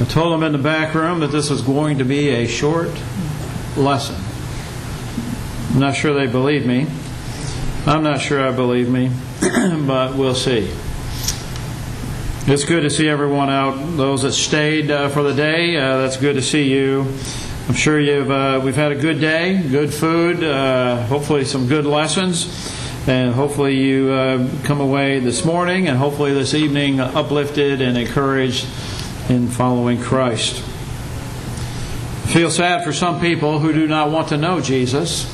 I told them in the back room that this was going to be a short lesson. I'm not sure they believe me. I'm not sure I believe me, but we'll see. It's good to see everyone out. Those that stayed uh, for the day, uh, that's good to see you. I'm sure you've uh, we've had a good day, good food, uh, hopefully some good lessons, and hopefully you uh, come away this morning and hopefully this evening uplifted and encouraged in following Christ. I feel sad for some people who do not want to know Jesus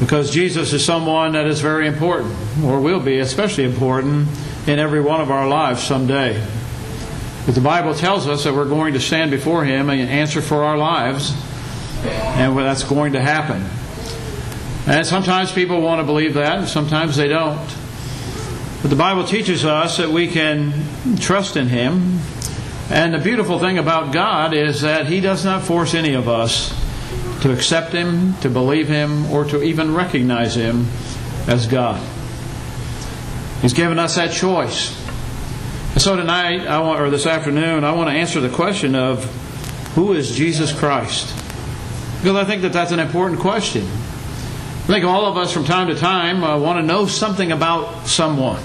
because Jesus is someone that is very important, or will be especially important in every one of our lives someday. But the Bible tells us that we're going to stand before Him and answer for our lives, and that's going to happen. And sometimes people want to believe that, and sometimes they don't. But the Bible teaches us that we can trust in Him and the beautiful thing about God is that He does not force any of us to accept Him, to believe Him, or to even recognize Him as God. He's given us that choice. And so tonight, I want, or this afternoon, I want to answer the question of who is Jesus Christ? Because I think that that's an important question. I think all of us from time to time uh, want to know something about someone.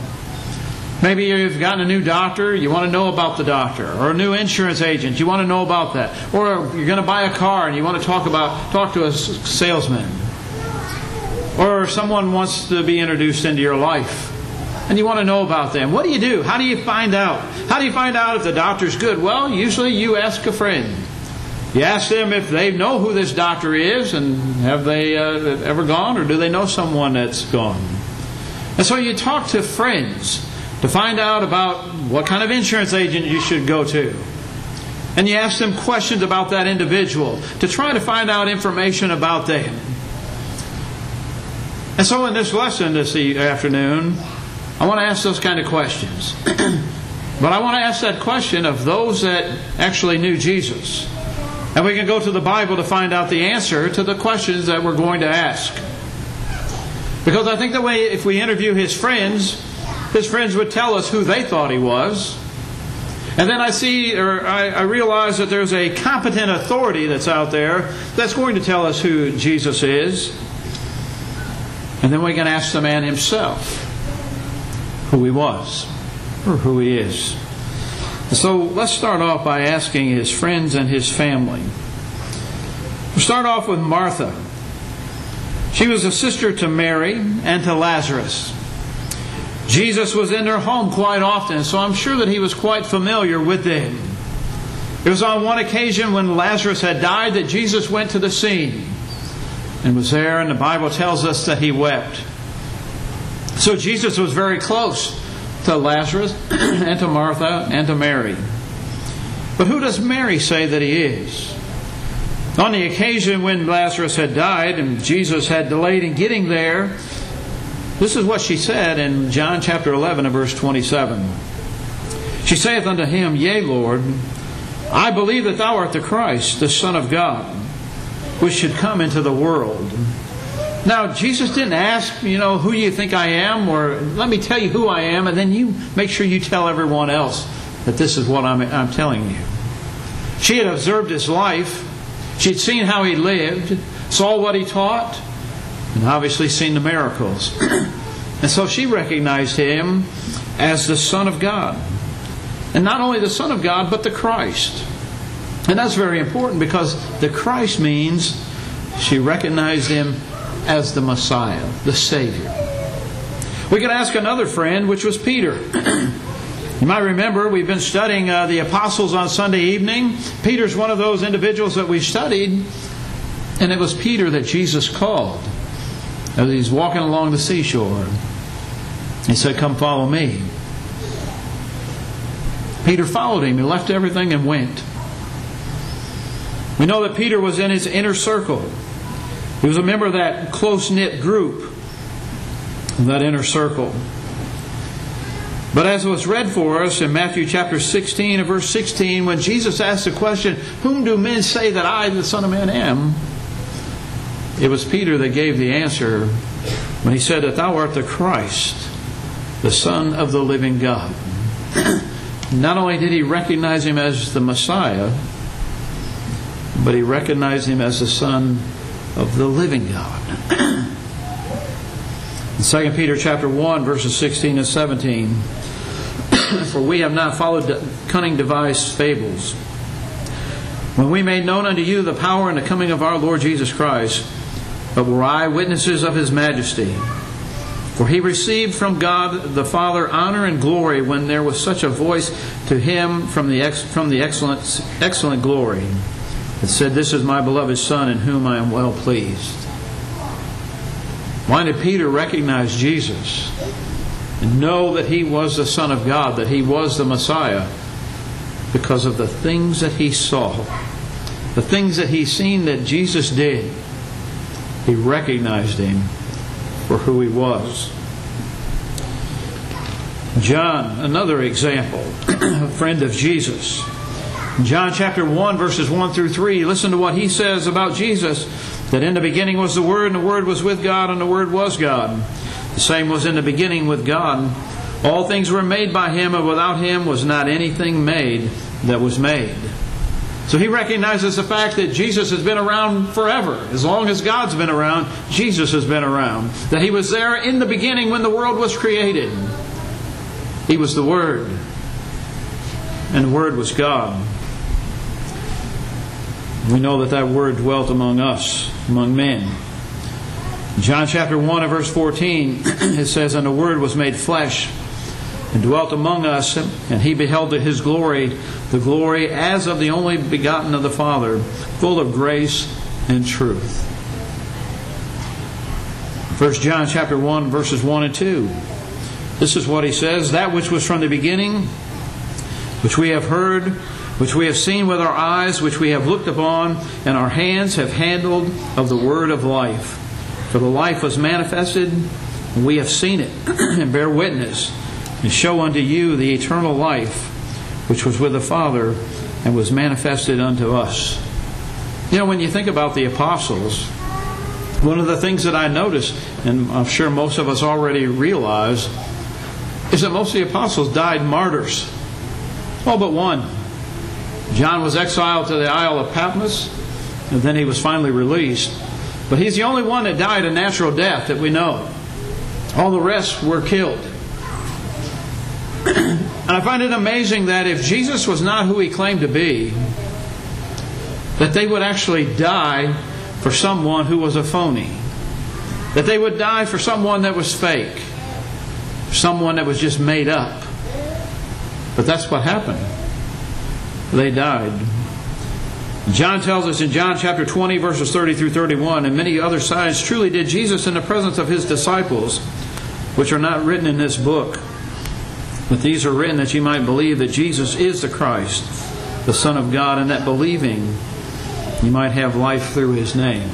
Maybe you've gotten a new doctor, you want to know about the doctor, or a new insurance agent, you want to know about that. Or you're going to buy a car and you want to talk about talk to a salesman. Or someone wants to be introduced into your life and you want to know about them. What do you do? How do you find out? How do you find out if the doctor's good? Well, usually you ask a friend. You ask them if they know who this doctor is and have they uh, ever gone or do they know someone that's gone. And so you talk to friends to find out about what kind of insurance agent you should go to. And you ask them questions about that individual to try to find out information about them. And so, in this lesson this afternoon, I want to ask those kind of questions. but I want to ask that question of those that actually knew Jesus. And we can go to the Bible to find out the answer to the questions that we're going to ask. Because I think the way, if we interview his friends, his friends would tell us who they thought he was. And then I see, or I, I, realize that there's a competent authority that's out there that's going to tell us who Jesus is. And then we can ask the man himself who he was or who he is. So let's start off by asking his friends and his family. We'll start off with Martha. She was a sister to Mary and to Lazarus. Jesus was in their home quite often, so I'm sure that he was quite familiar with them. It was on one occasion when Lazarus had died that Jesus went to the scene and was there, and the Bible tells us that he wept. So Jesus was very close to Lazarus and to Martha and to Mary. But who does Mary say that he is? On the occasion when Lazarus had died and Jesus had delayed in getting there, this is what she said in John chapter 11 and verse 27. She saith unto him, Yea, Lord, I believe that thou art the Christ, the Son of God, which should come into the world. Now, Jesus didn't ask, you know, who you think I am, or let me tell you who I am, and then you make sure you tell everyone else that this is what I'm, I'm telling you. She had observed his life, she'd seen how he lived, saw what he taught, and obviously seen the miracles. and so she recognized him as the Son of God. And not only the Son of God, but the Christ. And that's very important because the Christ means she recognized him as the Messiah, the Savior. We could ask another friend, which was Peter. you might remember we've been studying uh, the apostles on Sunday evening. Peter's one of those individuals that we studied, and it was Peter that Jesus called as he's walking along the seashore. He said, Come follow me. Peter followed him. He left everything and went. We know that Peter was in his inner circle. He was a member of that close knit group, that inner circle. But as was read for us in Matthew chapter 16 and verse 16, when Jesus asked the question, Whom do men say that I, the Son of Man, am? It was Peter that gave the answer when he said that thou art the Christ, the Son of the living God. not only did he recognize him as the Messiah, but he recognized him as the Son of the living God. In 2 Peter chapter 1, verses 16 and 17, For we have not followed cunning devised fables. When we made known unto you the power and the coming of our Lord Jesus Christ, but were eyewitnesses of his majesty. For he received from God the Father honor and glory when there was such a voice to him from the, ex- from the excellent, excellent glory that said, This is my beloved Son in whom I am well pleased. Why did Peter recognize Jesus and know that he was the Son of God, that he was the Messiah? Because of the things that he saw, the things that he seen that Jesus did he recognized him for who he was. John, another example, a friend of Jesus. John chapter 1, verses 1 through 3, listen to what he says about Jesus that in the beginning was the Word, and the Word was with God, and the Word was God. The same was in the beginning with God. All things were made by him, and without him was not anything made that was made. So he recognizes the fact that Jesus has been around forever. As long as God's been around, Jesus has been around. That he was there in the beginning when the world was created. He was the Word. And the Word was God. We know that that Word dwelt among us, among men. John chapter 1 and verse 14, it says, And the Word was made flesh and dwelt among us, and he beheld his glory, the glory as of the only begotten of the Father, full of grace and truth. 1 John chapter 1 verses 1 and 2. This is what he says, that which was from the beginning, which we have heard, which we have seen with our eyes, which we have looked upon, and our hands have handled of the word of life. For the life was manifested, and we have seen it, and bear witness and show unto you the eternal life which was with the Father and was manifested unto us. You know, when you think about the apostles, one of the things that I notice, and I'm sure most of us already realize, is that most of the apostles died martyrs. All but one. John was exiled to the Isle of Patmos, and then he was finally released. But he's the only one that died a natural death that we know. All the rest were killed. And I find it amazing that if Jesus was not who he claimed to be, that they would actually die for someone who was a phony. That they would die for someone that was fake. Someone that was just made up. But that's what happened. They died. John tells us in John chapter 20, verses 30 through 31, and many other signs truly did Jesus in the presence of his disciples, which are not written in this book. But these are written that you might believe that Jesus is the Christ, the Son of God, and that believing you might have life through his name.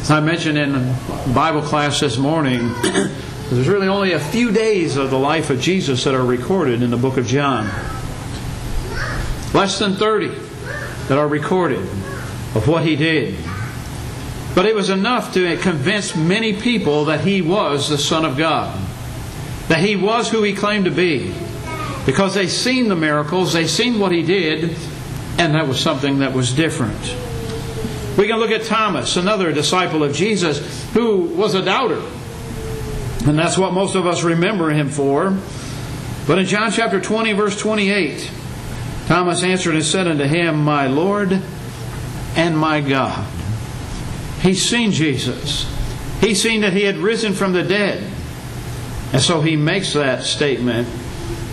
As I mentioned in Bible class this morning, there's really only a few days of the life of Jesus that are recorded in the book of John. Less than 30 that are recorded of what he did. But it was enough to convince many people that he was the Son of God that he was who he claimed to be. Because they seen the miracles, they seen what he did, and that was something that was different. We can look at Thomas, another disciple of Jesus, who was a doubter. And that's what most of us remember him for. But in John chapter 20, verse 28, Thomas answered and said unto him, My Lord and my God. He's seen Jesus. He's seen that he had risen from the dead. And so he makes that statement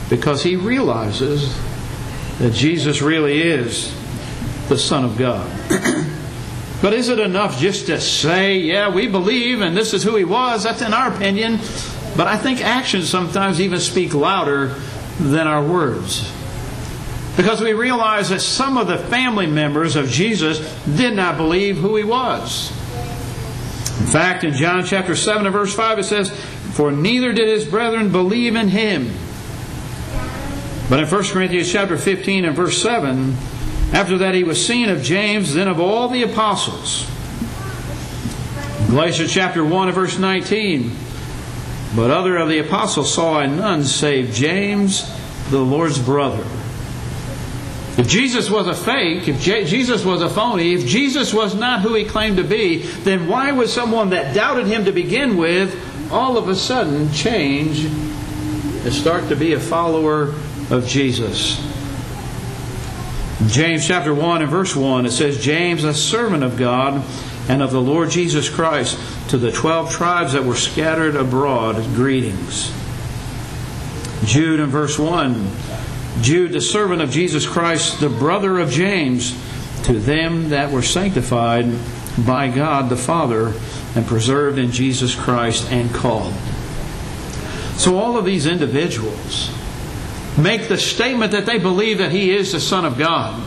because he realizes that Jesus really is the Son of God. but is it enough just to say, yeah, we believe and this is who he was? That's in our opinion. But I think actions sometimes even speak louder than our words. Because we realize that some of the family members of Jesus did not believe who he was. In fact, in John chapter 7 and verse 5, it says, for neither did his brethren believe in him. But in 1 Corinthians chapter 15 and verse 7, after that he was seen of James, then of all the apostles. Galatians chapter 1 and verse 19. But other of the apostles saw I none save James the Lord's brother. If Jesus was a fake, if Jesus was a phony, if Jesus was not who he claimed to be, then why would someone that doubted him to begin with all of a sudden change and start to be a follower of Jesus? James chapter 1 and verse 1, it says, James, a servant of God and of the Lord Jesus Christ, to the twelve tribes that were scattered abroad, greetings. Jude in verse 1, Jude, the servant of Jesus Christ, the brother of James, to them that were sanctified by God the Father and preserved in Jesus Christ and called. So all of these individuals make the statement that they believe that He is the Son of God,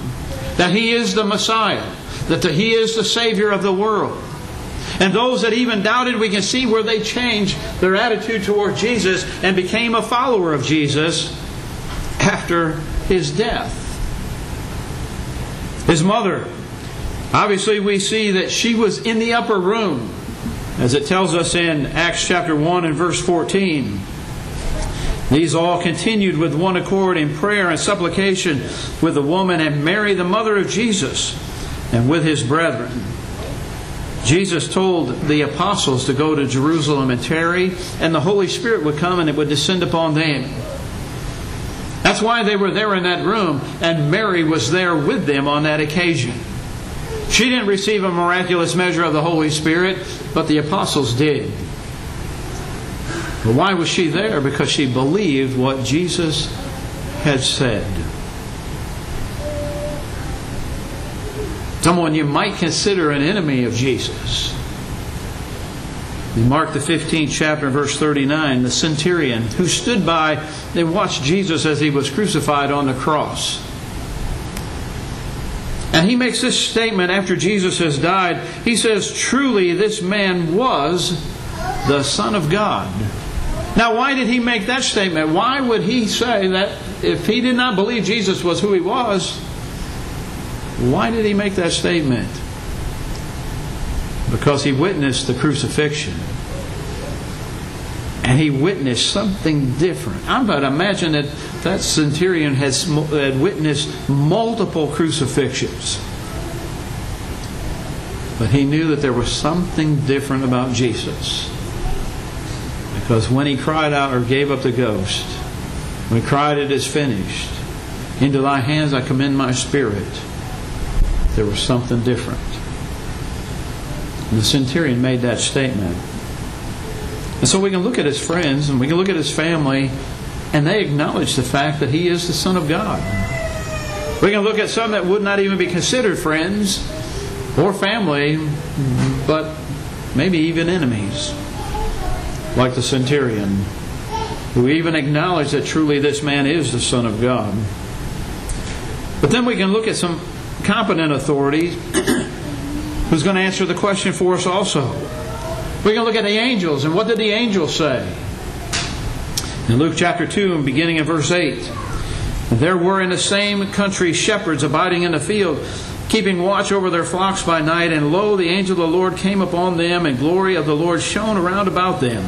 that He is the Messiah, that He is the Savior of the world. And those that even doubted, we can see where they changed their attitude toward Jesus and became a follower of Jesus after his death. His mother, obviously, we see that she was in the upper room, as it tells us in Acts chapter 1 and verse 14. These all continued with one accord in prayer and supplication with the woman and Mary, the mother of Jesus, and with his brethren. Jesus told the apostles to go to Jerusalem and tarry, and the Holy Spirit would come and it would descend upon them. That's why they were there in that room, and Mary was there with them on that occasion. She didn't receive a miraculous measure of the Holy Spirit, but the apostles did. But why was she there? Because she believed what Jesus had said. Someone you might consider an enemy of Jesus. In Mark the 15th chapter, verse 39, the centurion who stood by and watched Jesus as he was crucified on the cross. And he makes this statement after Jesus has died. He says, Truly, this man was the Son of God. Now, why did he make that statement? Why would he say that if he did not believe Jesus was who he was, why did he make that statement? Because he witnessed the crucifixion. And he witnessed something different. I'm about to imagine that that centurion has had witnessed multiple crucifixions. But he knew that there was something different about Jesus. Because when he cried out or gave up the ghost, when he cried, It is finished, into thy hands I commend my spirit, there was something different. And the centurion made that statement. And so we can look at his friends and we can look at his family, and they acknowledge the fact that he is the Son of God. We can look at some that would not even be considered friends or family, but maybe even enemies, like the centurion, who even acknowledge that truly this man is the Son of God. But then we can look at some competent authorities who's going to answer the question for us also. We can look at the angels, and what did the angels say? In Luke chapter 2, and beginning in verse 8, there were in the same country shepherds abiding in the field, keeping watch over their flocks by night, and lo, the angel of the Lord came upon them, and glory of the Lord shone around about them.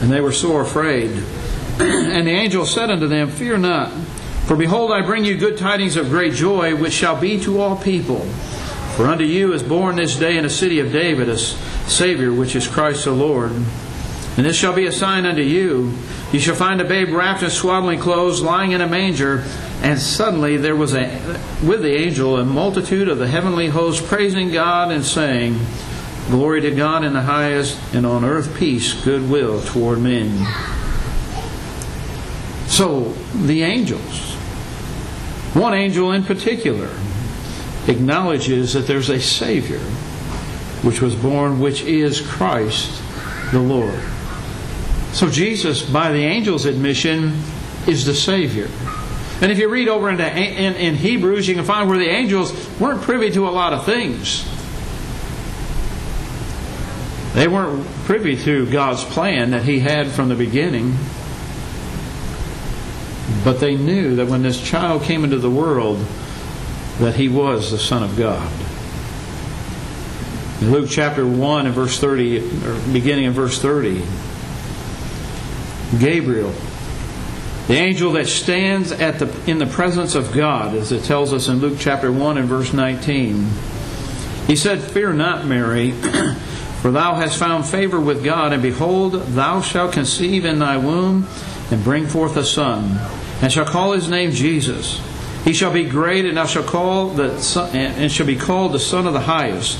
And they were sore afraid. and the angel said unto them, Fear not, for behold, I bring you good tidings of great joy, which shall be to all people. For unto you is born this day in the city of David a Savior, which is Christ the Lord. And this shall be a sign unto you. You shall find a babe wrapped in swaddling clothes, lying in a manger. And suddenly there was a, with the angel a multitude of the heavenly host praising God and saying, Glory to God in the highest, and on earth peace, goodwill toward men. So, the angels, one angel in particular, acknowledges that there's a Savior which was born, which is Christ the Lord. So Jesus, by the angel's admission, is the Savior. And if you read over into in, in Hebrews, you can find where the angels weren't privy to a lot of things. They weren't privy to God's plan that He had from the beginning. But they knew that when this child came into the world, that he was the Son of God. In Luke chapter 1 and verse 30, or beginning in verse 30, Gabriel The angel that stands at the, in the presence of God, as it tells us in Luke chapter 1 and verse 19. He said, Fear not, Mary, for thou hast found favor with God, and behold, thou shalt conceive in thy womb and bring forth a son, and shall call his name Jesus. He shall be great, and thou shalt call the son, and shall be called the Son of the Highest.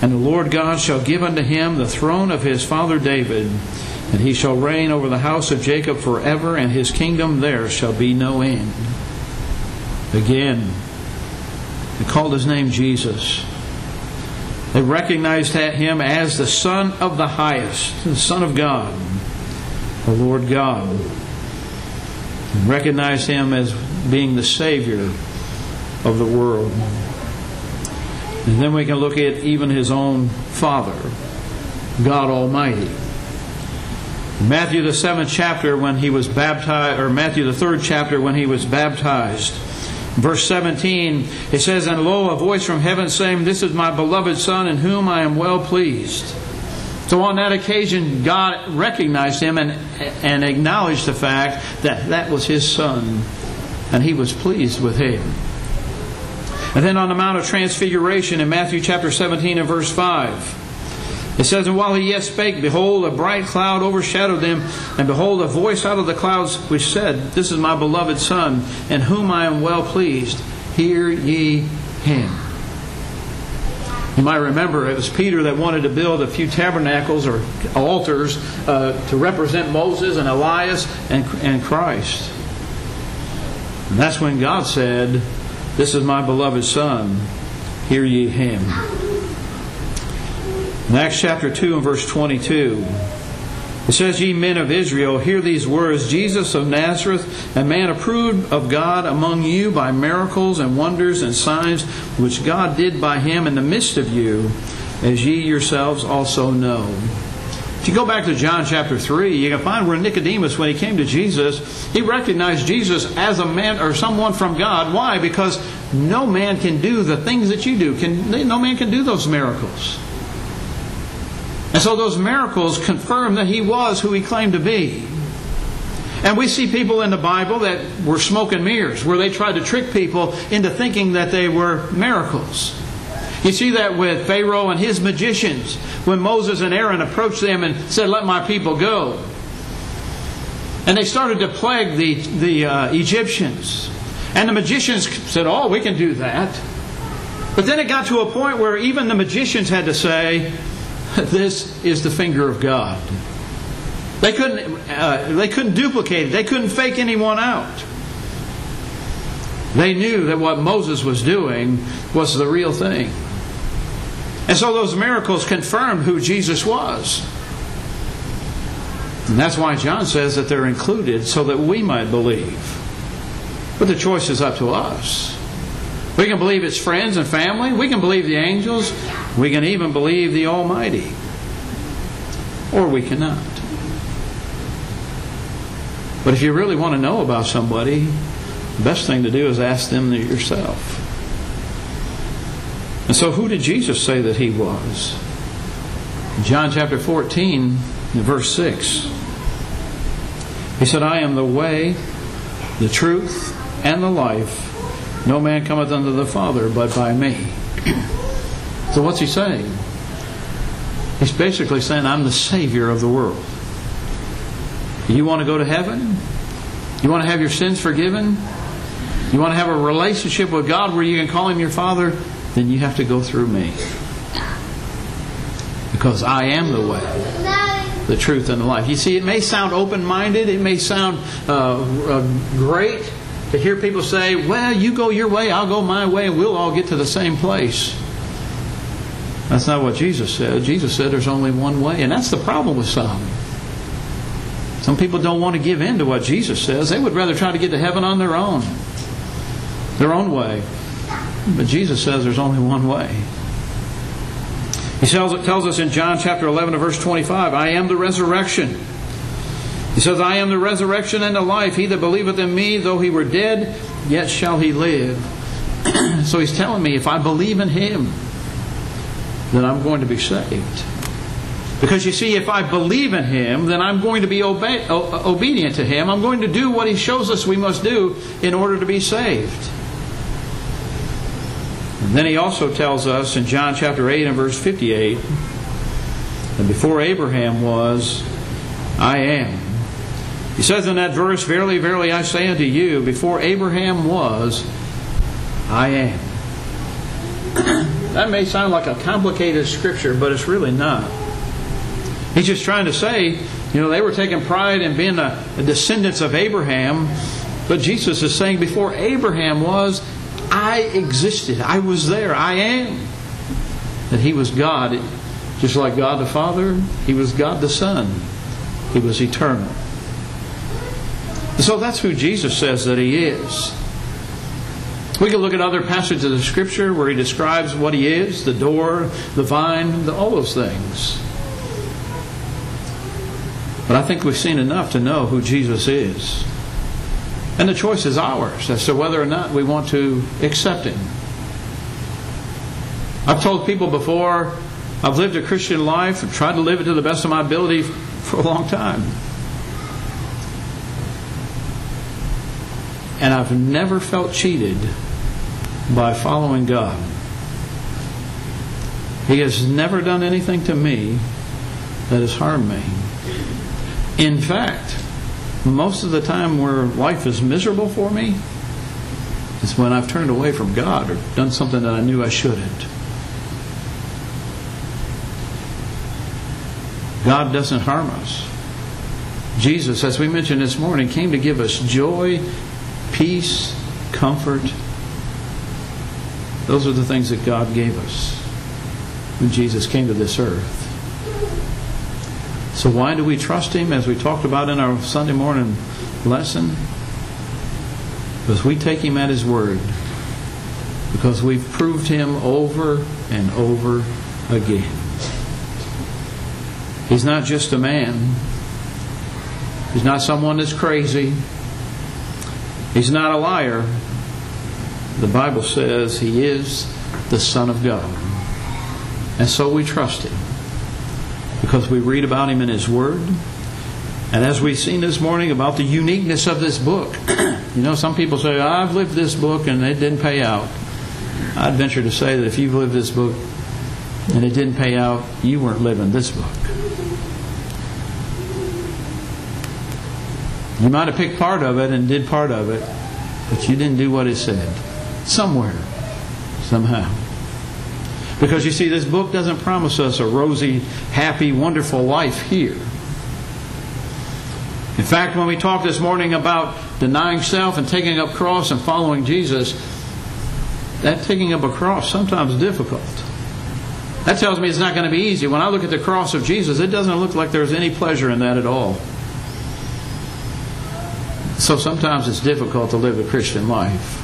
And the Lord God shall give unto him the throne of his father David, and he shall reign over the house of Jacob forever, and his kingdom there shall be no end. Again, they called his name Jesus. They recognized him as the Son of the highest, the Son of God, the Lord God. And recognized him as being the Savior of the world. And then we can look at even his own Father, God Almighty. Matthew the seventh chapter when he was baptized, or Matthew the third chapter when he was baptized. Verse 17, it says, And lo, a voice from heaven saying, This is my beloved Son, in whom I am well pleased. So on that occasion, God recognized him and, and acknowledged the fact that that was his Son, and he was pleased with him. And then on the Mount of Transfiguration in Matthew chapter 17 and verse 5, it says, And while he yet spake, behold, a bright cloud overshadowed them, and behold, a voice out of the clouds which said, This is my beloved Son, in whom I am well pleased. Hear ye him. You might remember it was Peter that wanted to build a few tabernacles or altars uh, to represent Moses and Elias and, and Christ. And that's when God said, This is my beloved Son, hear ye him. In Acts chapter 2 and verse 22, it says, Ye men of Israel, hear these words Jesus of Nazareth, a man approved of God among you by miracles and wonders and signs which God did by him in the midst of you, as ye yourselves also know. If you go back to John chapter 3, you can find where Nicodemus, when he came to Jesus, he recognized Jesus as a man or someone from God. Why? Because no man can do the things that you do. Can, no man can do those miracles. And so those miracles confirm that he was who he claimed to be. And we see people in the Bible that were smoke and mirrors, where they tried to trick people into thinking that they were miracles. You see that with Pharaoh and his magicians, when Moses and Aaron approached them and said, Let my people go. And they started to plague the, the uh, Egyptians. And the magicians said, Oh, we can do that. But then it got to a point where even the magicians had to say, this is the finger of God. They couldn't, uh, they couldn't duplicate it. They couldn't fake anyone out. They knew that what Moses was doing was the real thing. And so those miracles confirmed who Jesus was. And that's why John says that they're included so that we might believe. But the choice is up to us. We can believe its friends and family. We can believe the angels. We can even believe the Almighty. Or we cannot. But if you really want to know about somebody, the best thing to do is ask them yourself. And so, who did Jesus say that he was? John chapter 14, verse 6. He said, I am the way, the truth, and the life. No man cometh unto the Father but by me. so what's he saying? He's basically saying, I'm the Savior of the world. You want to go to heaven? You want to have your sins forgiven? You want to have a relationship with God where you can call Him your Father? Then you have to go through me. Because I am the way, the truth, and the life. You see, it may sound open minded, it may sound uh, uh, great, to hear people say, well, you go your way, I'll go my way, and we'll all get to the same place. That's not what Jesus said. Jesus said there's only one way, and that's the problem with some. Some people don't want to give in to what Jesus says. They would rather try to get to heaven on their own, their own way. But Jesus says there's only one way. He tells, tells us in John chapter 11 verse 25, I am the resurrection he says, I am the resurrection and the life. He that believeth in me, though he were dead, yet shall he live. so he's telling me if I believe in him, then I'm going to be saved. Because you see, if I believe in Him, then I'm going to be obe- obedient to Him. I'm going to do what He shows us we must do in order to be saved. And then He also tells us in John chapter 8 and verse 58 that before Abraham was, I am. He says in that verse, Verily, verily, I say unto you, before Abraham was, I am. that may sound like a complicated scripture, but it's really not. He's just trying to say, you know, they were taking pride in being a descendants of Abraham, but Jesus is saying, before Abraham was, I existed. I was there. I am. That he was God. Just like God the Father, he was God the Son. He was eternal. So that's who Jesus says that he is. We can look at other passages of Scripture where he describes what he is the door, the vine, all those things. But I think we've seen enough to know who Jesus is. And the choice is ours as to whether or not we want to accept Him. I've told people before, I've lived a Christian life and tried to live it to the best of my ability for a long time. And I've never felt cheated by following God. He has never done anything to me that has harmed me. In fact, most of the time where life is miserable for me is when I've turned away from God or done something that I knew I shouldn't. God doesn't harm us. Jesus, as we mentioned this morning, came to give us joy, peace, comfort. Those are the things that God gave us when Jesus came to this earth. So, why do we trust Him, as we talked about in our Sunday morning lesson? Because we take Him at His word. Because we've proved Him over and over again. He's not just a man, He's not someone that's crazy, He's not a liar. The Bible says He is the Son of God. And so we trust Him because we read about him in his word. And as we've seen this morning about the uniqueness of this book, you know, some people say, I've lived this book and it didn't pay out. I'd venture to say that if you've lived this book and it didn't pay out, you weren't living this book. You might have picked part of it and did part of it, but you didn't do what it said. Somewhere, somehow. Because you see, this book doesn't promise us a rosy, happy, wonderful life here. In fact, when we talked this morning about denying self and taking up cross and following Jesus, that taking up a cross sometimes difficult. That tells me it's not going to be easy. When I look at the cross of Jesus, it doesn't look like there's any pleasure in that at all. So sometimes it's difficult to live a Christian life.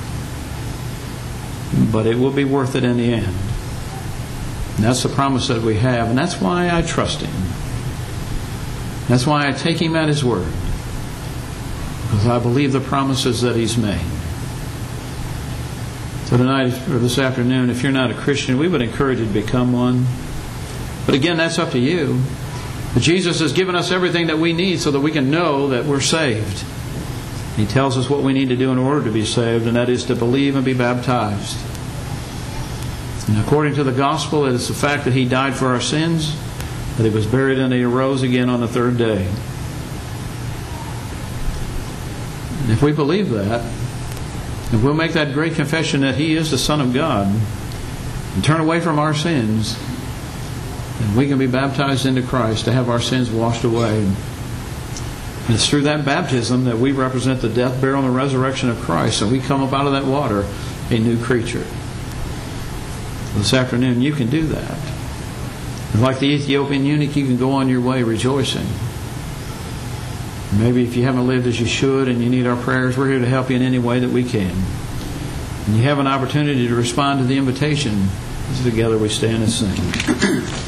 But it will be worth it in the end. And that's the promise that we have, and that's why I trust Him. That's why I take Him at His word. Because I believe the promises that He's made. So tonight, or this afternoon, if you're not a Christian, we would encourage you to become one. But again, that's up to you. But Jesus has given us everything that we need so that we can know that we're saved. He tells us what we need to do in order to be saved, and that is to believe and be baptized. And according to the gospel, it is the fact that he died for our sins, that he was buried, and he arose again on the third day. And if we believe that, if we'll make that great confession that he is the Son of God, and turn away from our sins, then we can be baptized into Christ to have our sins washed away. And it's through that baptism that we represent the death, burial, and the resurrection of Christ, and we come up out of that water a new creature this afternoon, you can do that. Like the Ethiopian eunuch, you can go on your way rejoicing. Maybe if you haven't lived as you should and you need our prayers, we're here to help you in any way that we can. And you have an opportunity to respond to the invitation. Together we stand and sing.